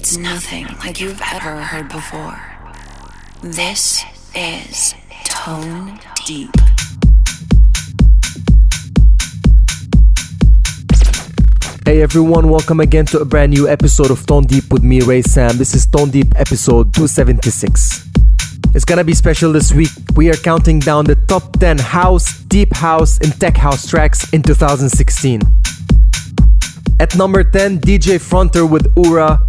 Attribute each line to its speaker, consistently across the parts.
Speaker 1: It's nothing like you've ever heard before. This is Tone Deep.
Speaker 2: Hey everyone, welcome again to a brand new episode of Tone Deep with me, Ray Sam. This is Tone Deep episode 276. It's gonna be special this week. We are counting down the top 10 house, deep house, and tech house tracks in 2016. At number 10, DJ Fronter with Ura.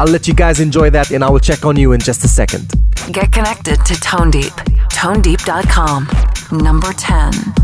Speaker 2: I'll let you guys enjoy that and I will check on you in just a second.
Speaker 1: Get connected to Tone Deep. ToneDeep.com. Number 10.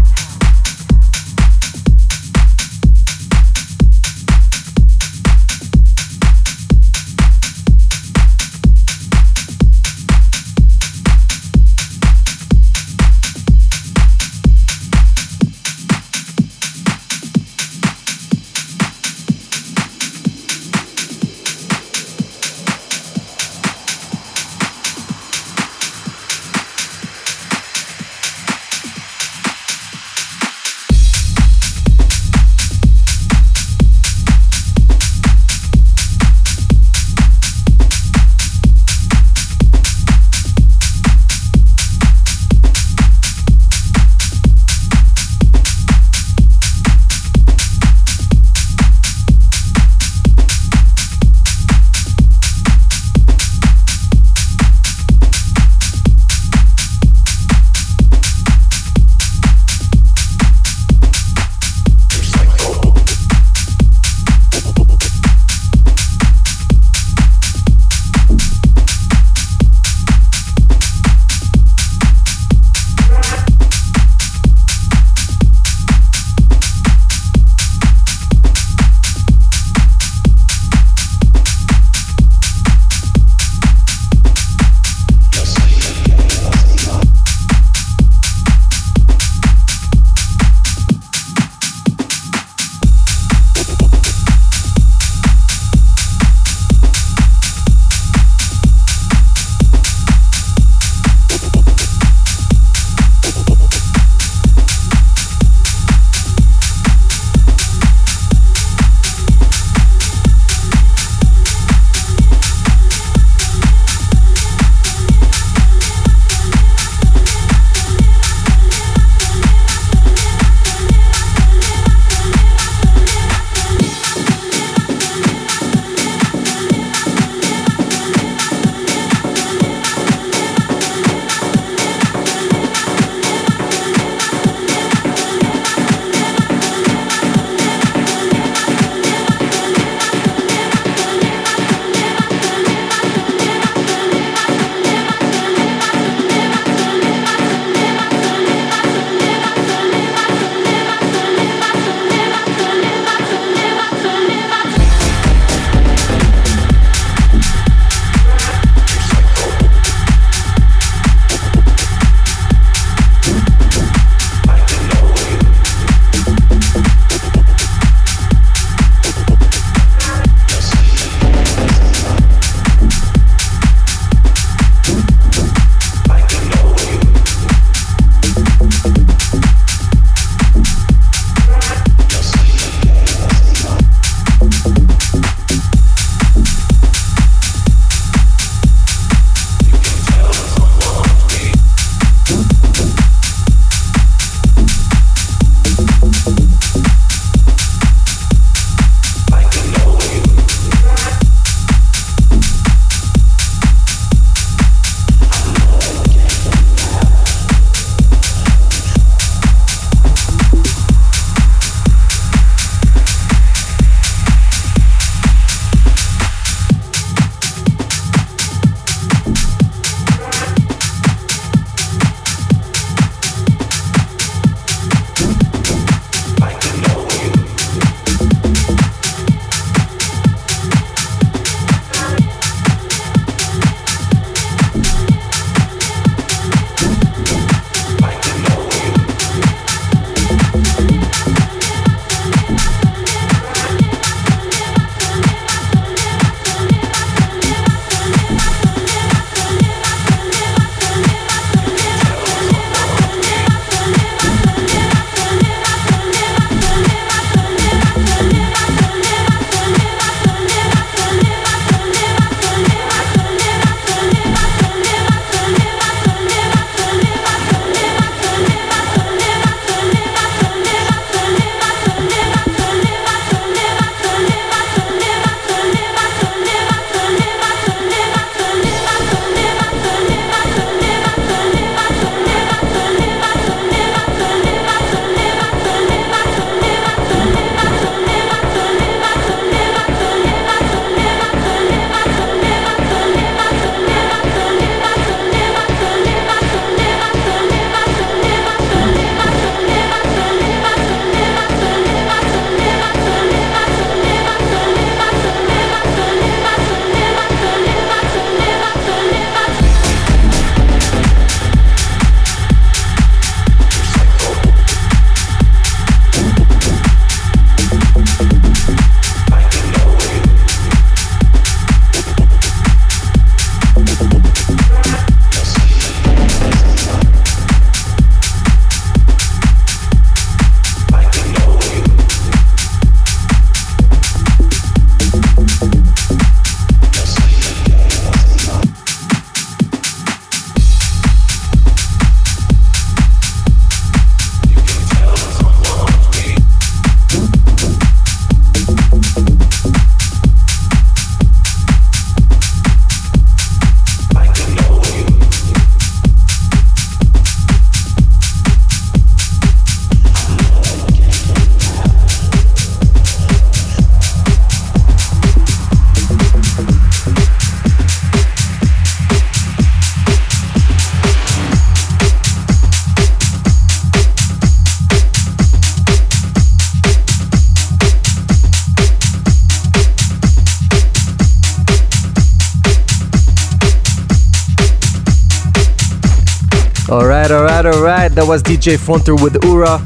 Speaker 2: Alright, alright, alright. That was DJ Fronter with Ura.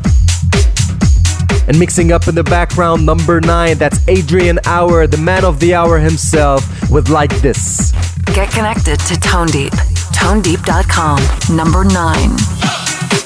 Speaker 2: And mixing up in the background, number nine, that's Adrian Hour, the man of the hour himself, with Like This.
Speaker 1: Get connected to Tone Deep. ToneDeep.com. Number nine.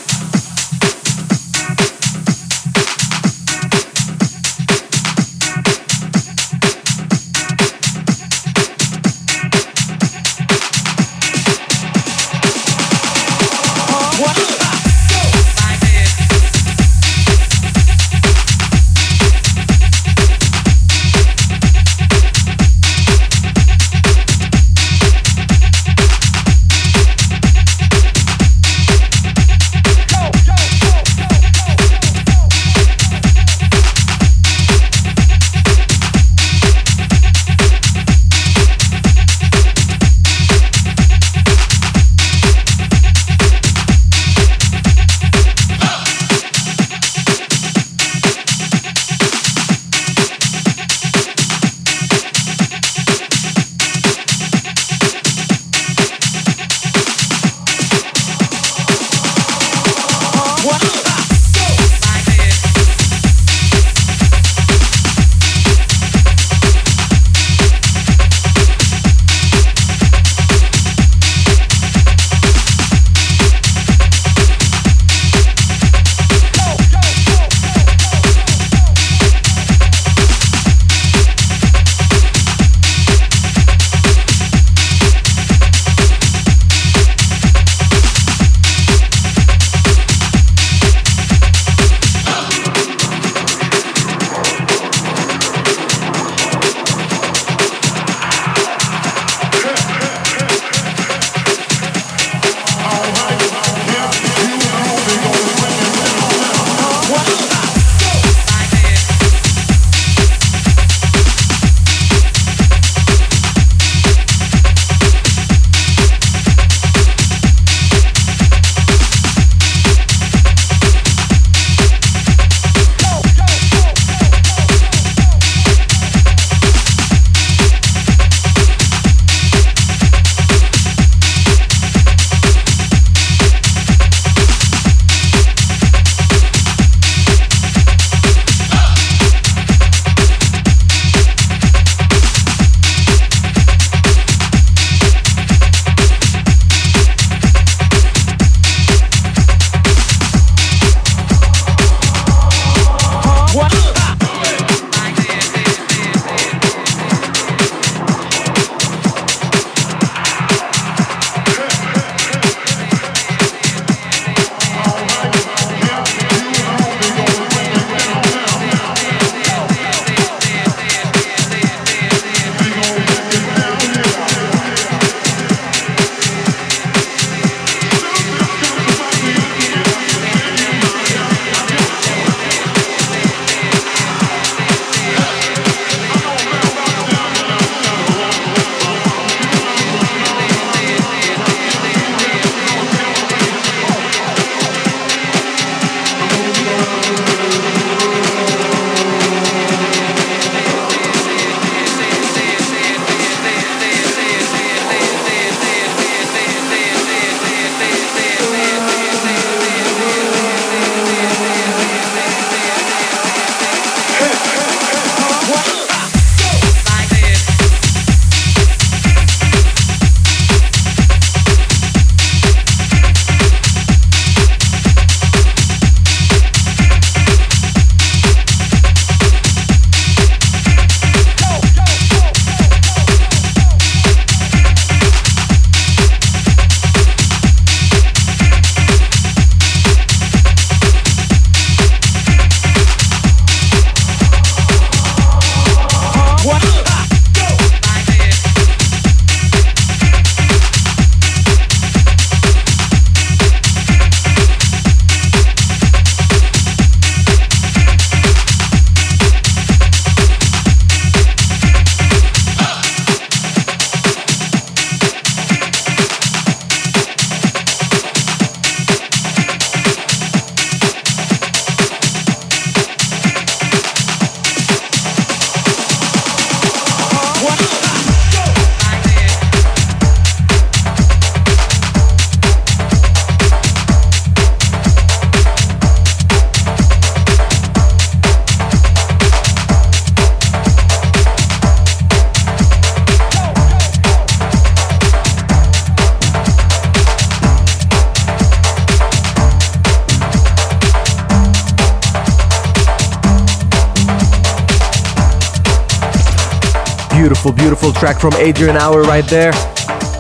Speaker 2: Beautiful, beautiful track from Adrian Hour right there.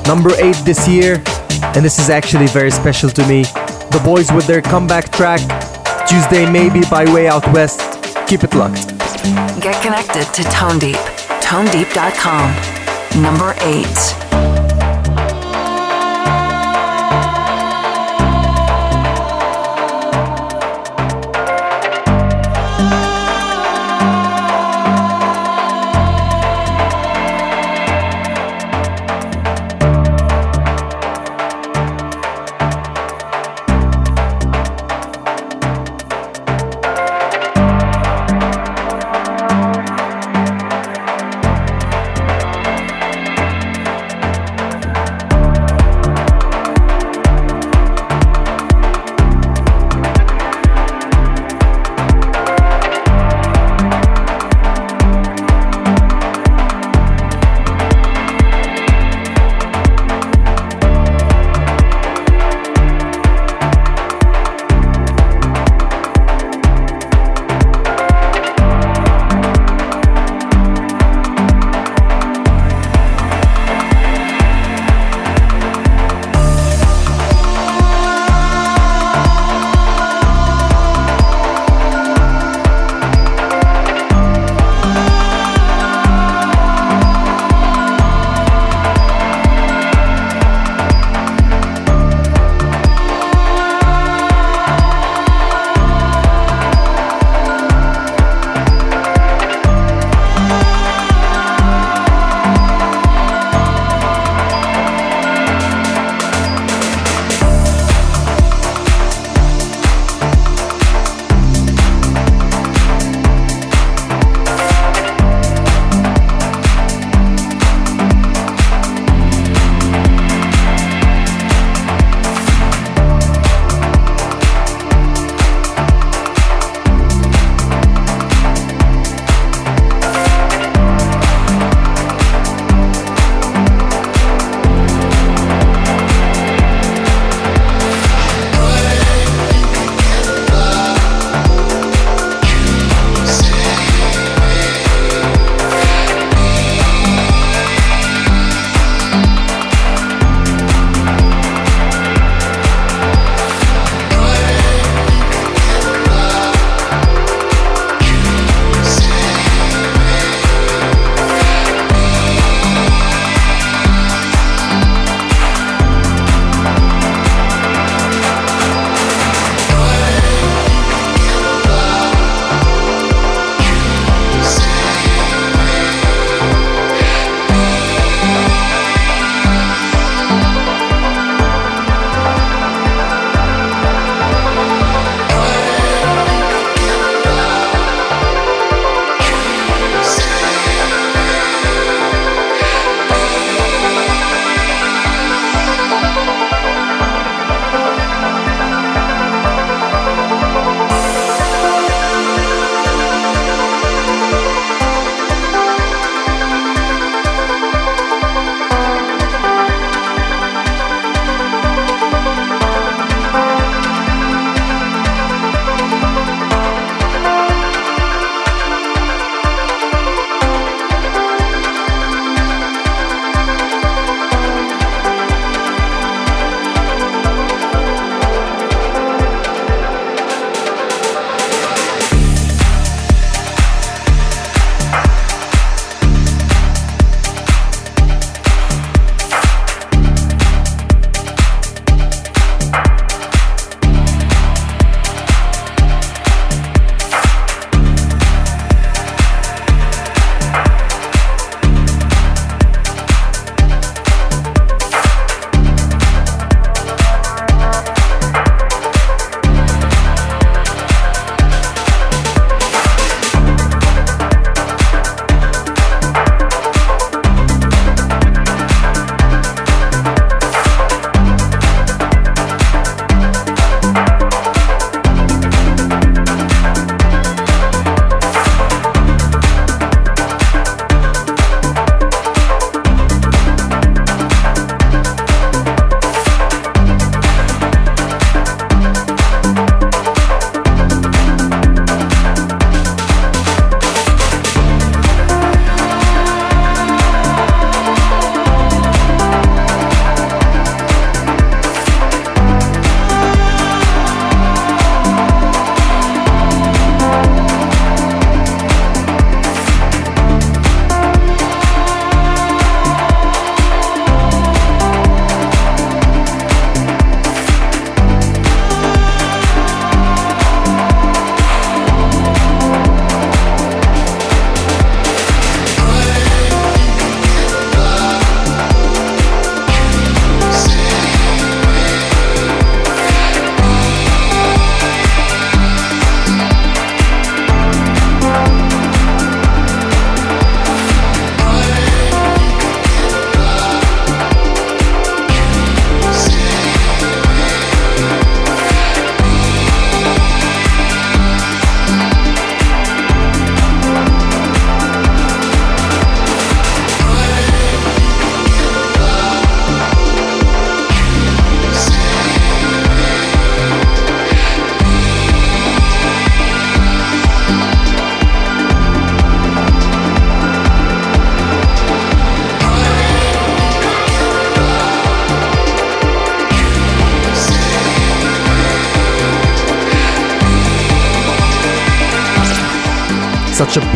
Speaker 2: Number 8 this year, and this is actually very special to me. The boys with their comeback track, Tuesday Maybe by Way Out West. Keep it locked.
Speaker 1: Get connected to Tone Deep. ToneDeep.com. Number 8.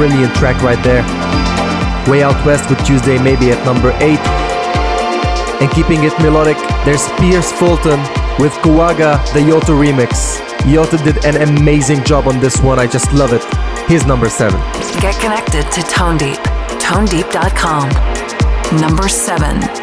Speaker 2: Brilliant track right there. Way Out West with Tuesday Maybe at number 8. And keeping it melodic, there's Pierce Fulton with Kuaga, the Yotto remix. Yotto did an amazing job on this one, I just love it. He's number 7.
Speaker 1: Get connected to Tone Deep. ToneDeep.com. Number 7.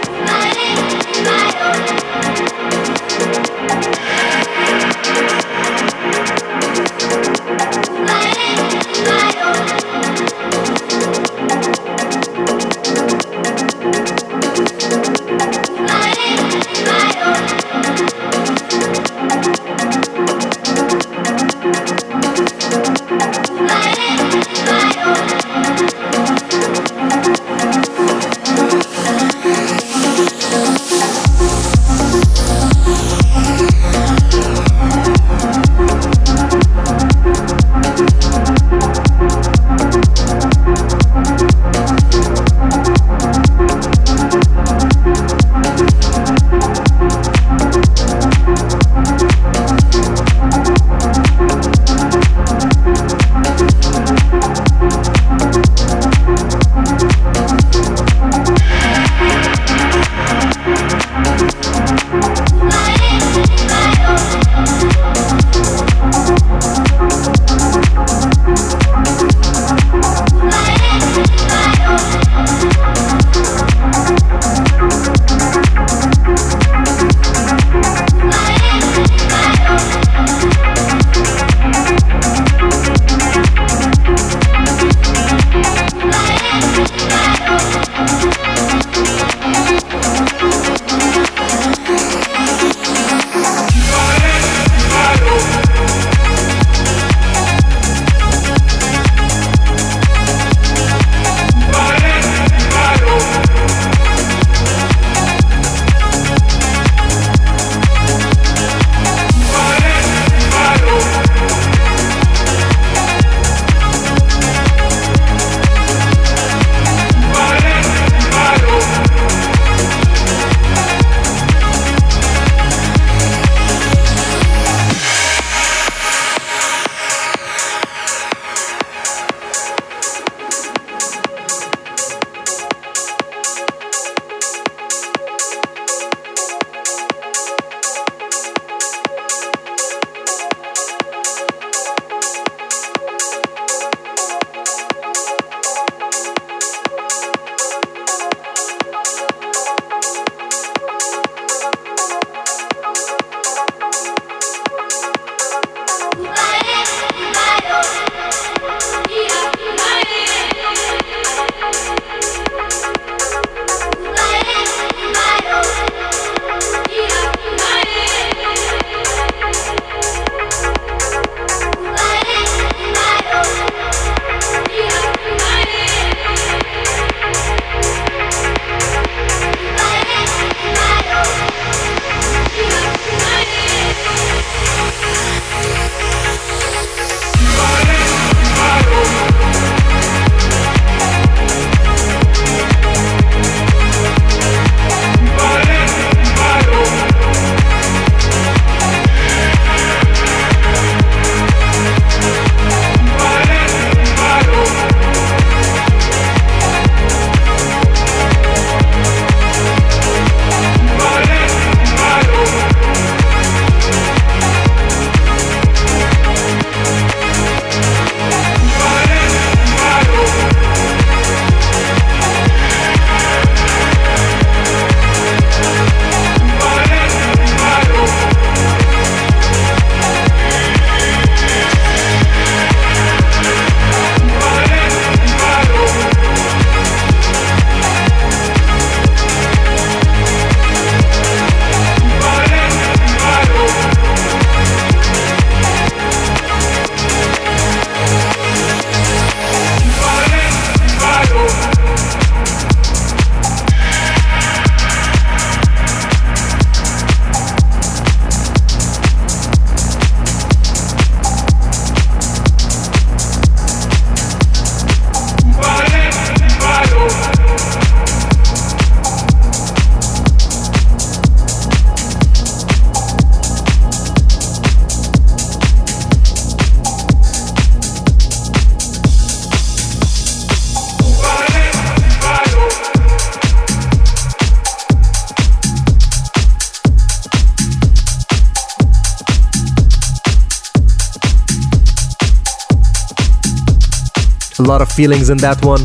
Speaker 2: of feelings in that one.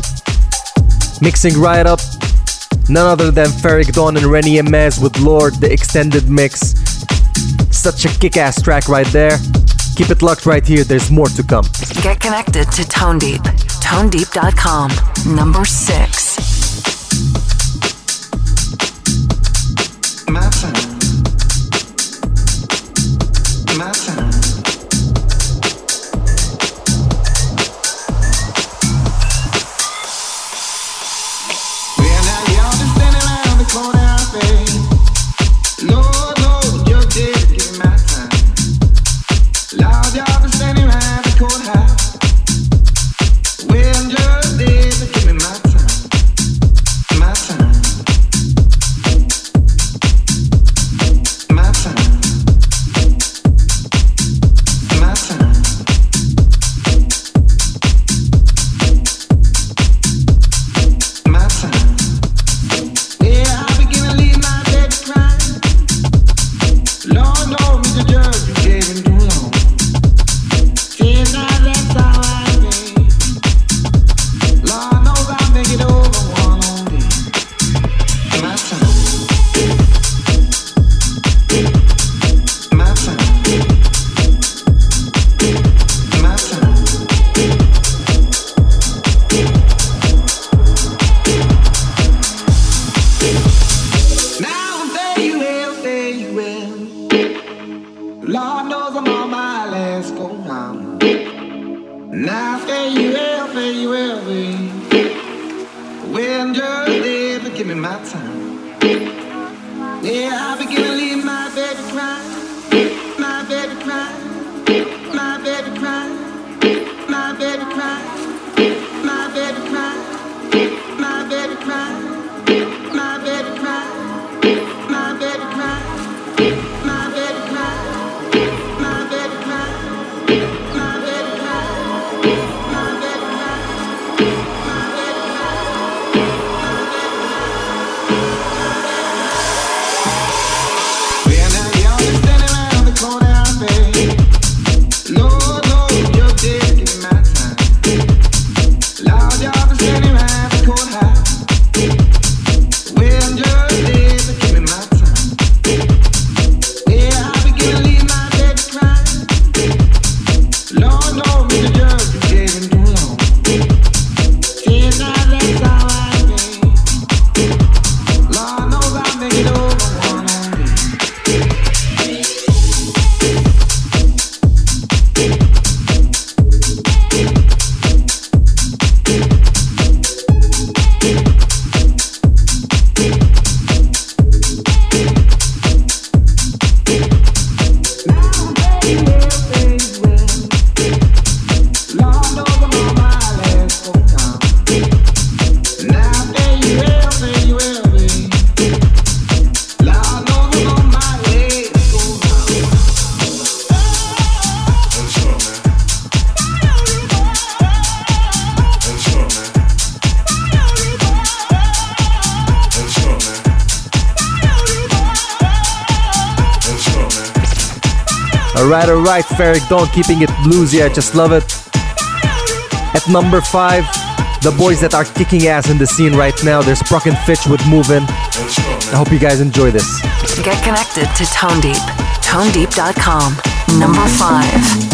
Speaker 2: Mixing right up, none other than Ferreck Dawn and Reni M's with Lord, the extended mix. Such a kick ass track right there. Keep it locked right here, there's more to come.
Speaker 3: Get connected to Tone Deep, tonedeep.com, number six.
Speaker 2: Ferreck Dawn keeping it bluesy. I just love it. At number five, the boys that are kicking ass in the scene right now. There's Brock and Fitch with Movin'. I hope you guys enjoy this.
Speaker 3: Get connected to Tone Deep. ToneDeep.com. Number five.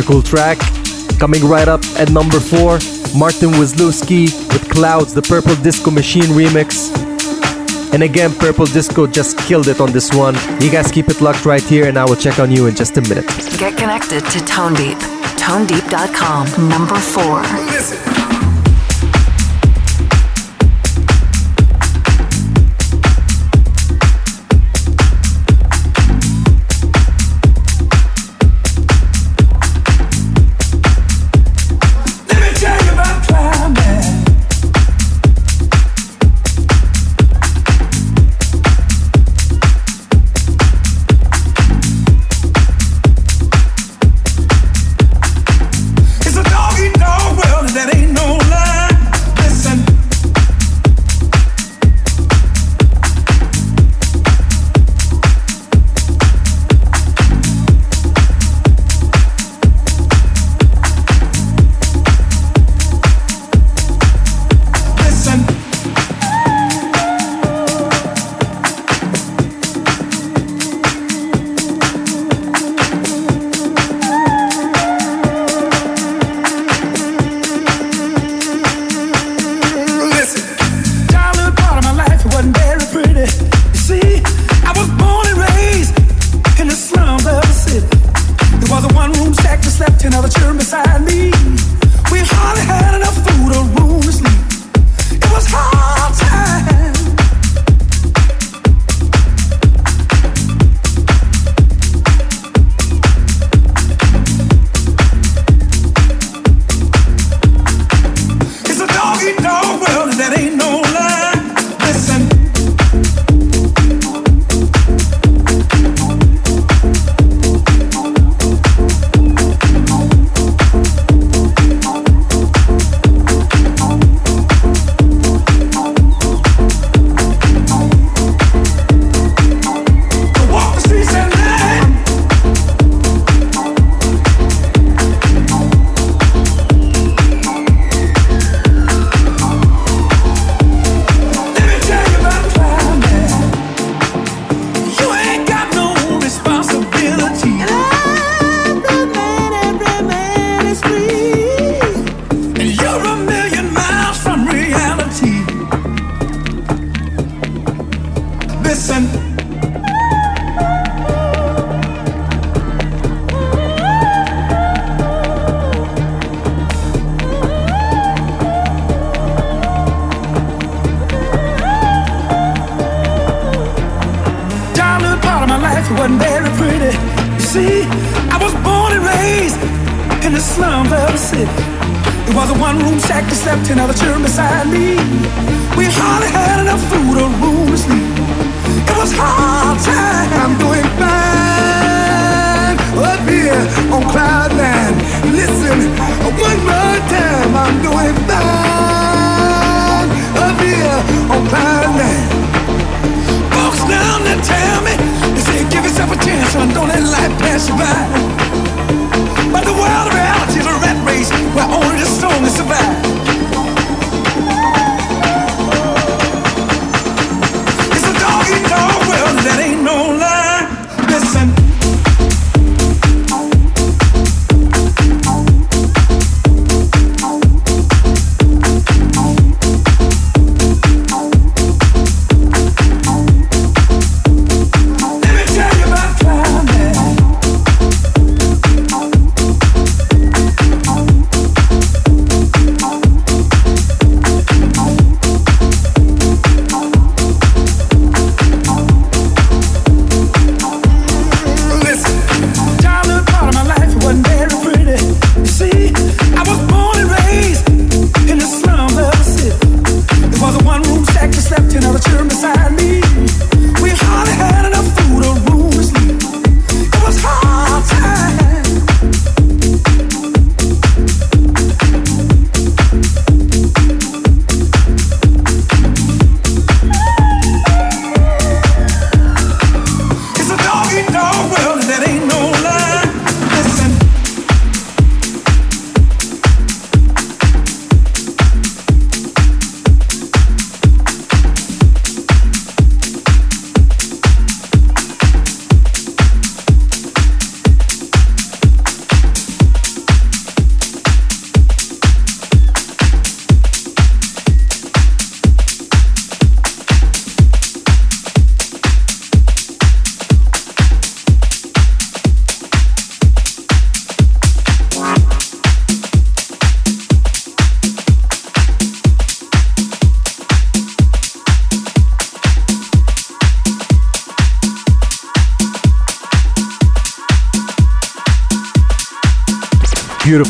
Speaker 2: A cool track. Coming right up at number 4, Martin Waslewski with Clouds, the Purple Disco Machine remix. And again, Purple Disco just killed it on this one. You guys keep it locked right here, and I will check on you in just a minute.
Speaker 3: Get connected to Tone Deep. ToneDeep.com. Number four.
Speaker 4: Listen.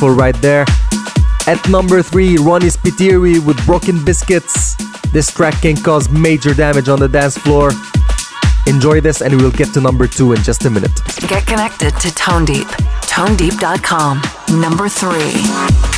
Speaker 2: Right there. At number three, Ronnie Spiteri with Broken Biscuits. This track can cause major damage on the dance floor. Enjoy this, and we'll get to number two in just a minute.
Speaker 1: Get connected to Tone Deep. ToneDeep.com. Number three.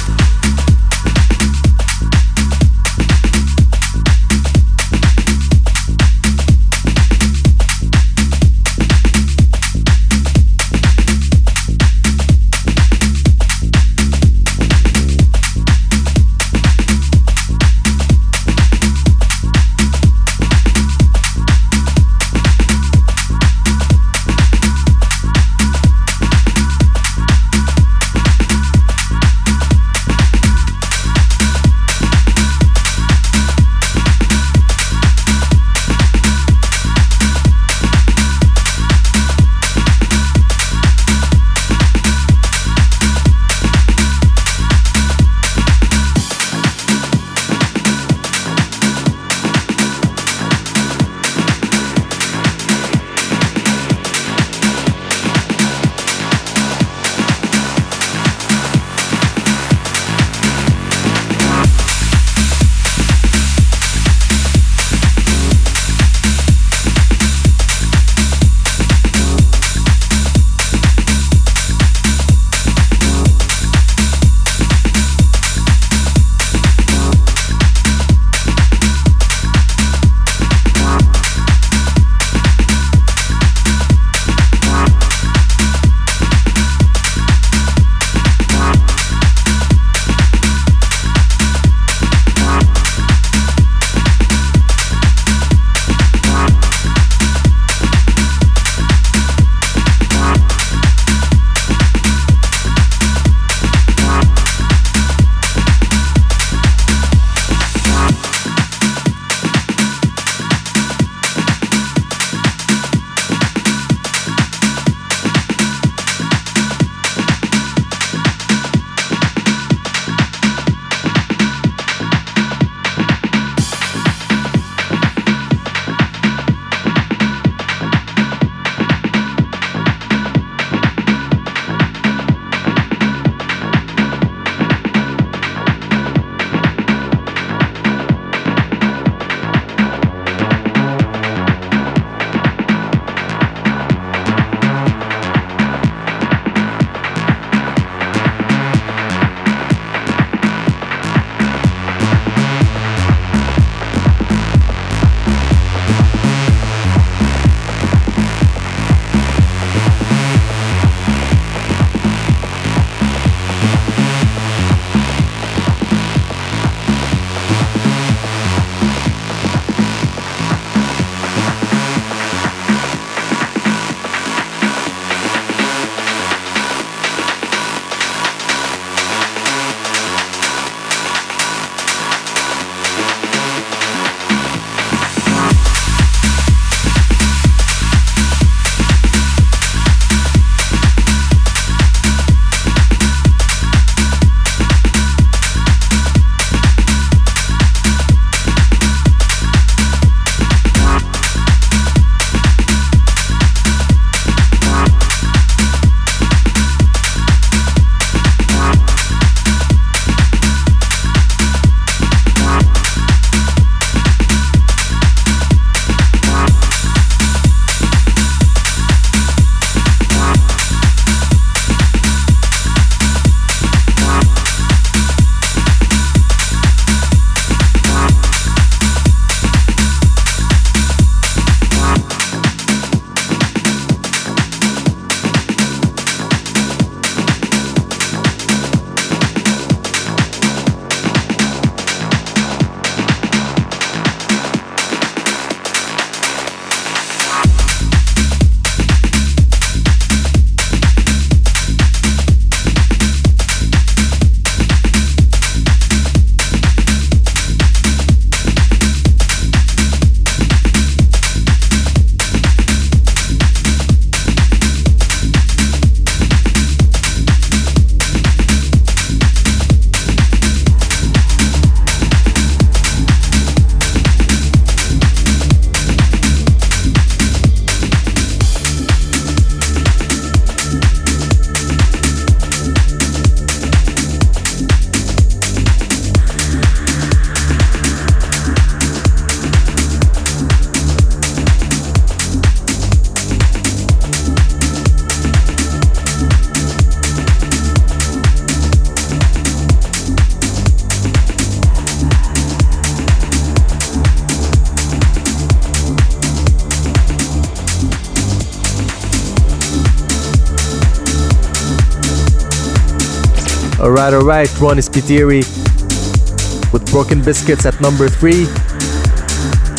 Speaker 2: Alright, alright, Ron with Broken Biscuits at number 3.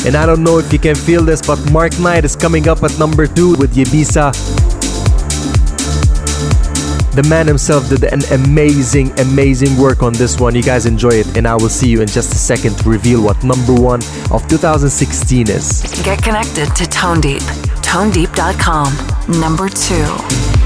Speaker 2: And I don't know if you can feel this, but Mark Knight is coming up at number 2 with Yebisah. The man himself did an amazing, amazing work on this one. You guys enjoy it, and I will see you in just a second to reveal what number one of 2016 is.
Speaker 1: Get connected to Tone Deep. ToneDeep.com. Number two.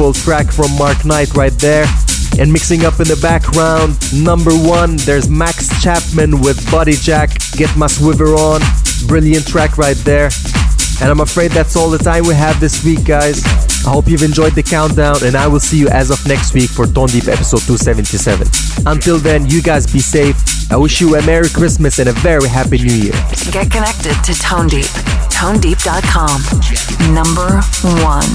Speaker 2: Beautiful track from Mark Knight right there. And mixing up in the background, number one, there's Max Chapman with Body Jack, Get My Swiver On. Brilliant track right there. And I'm afraid that's all the time we have this week, guys. I hope you've enjoyed the countdown, and I will see you as of next week for Tone Deep episode 277. Until then, you guys be safe. I wish you a Merry Christmas and a very Happy New Year.
Speaker 1: Get connected to Tone Deep. ToneDeep.com. Number one.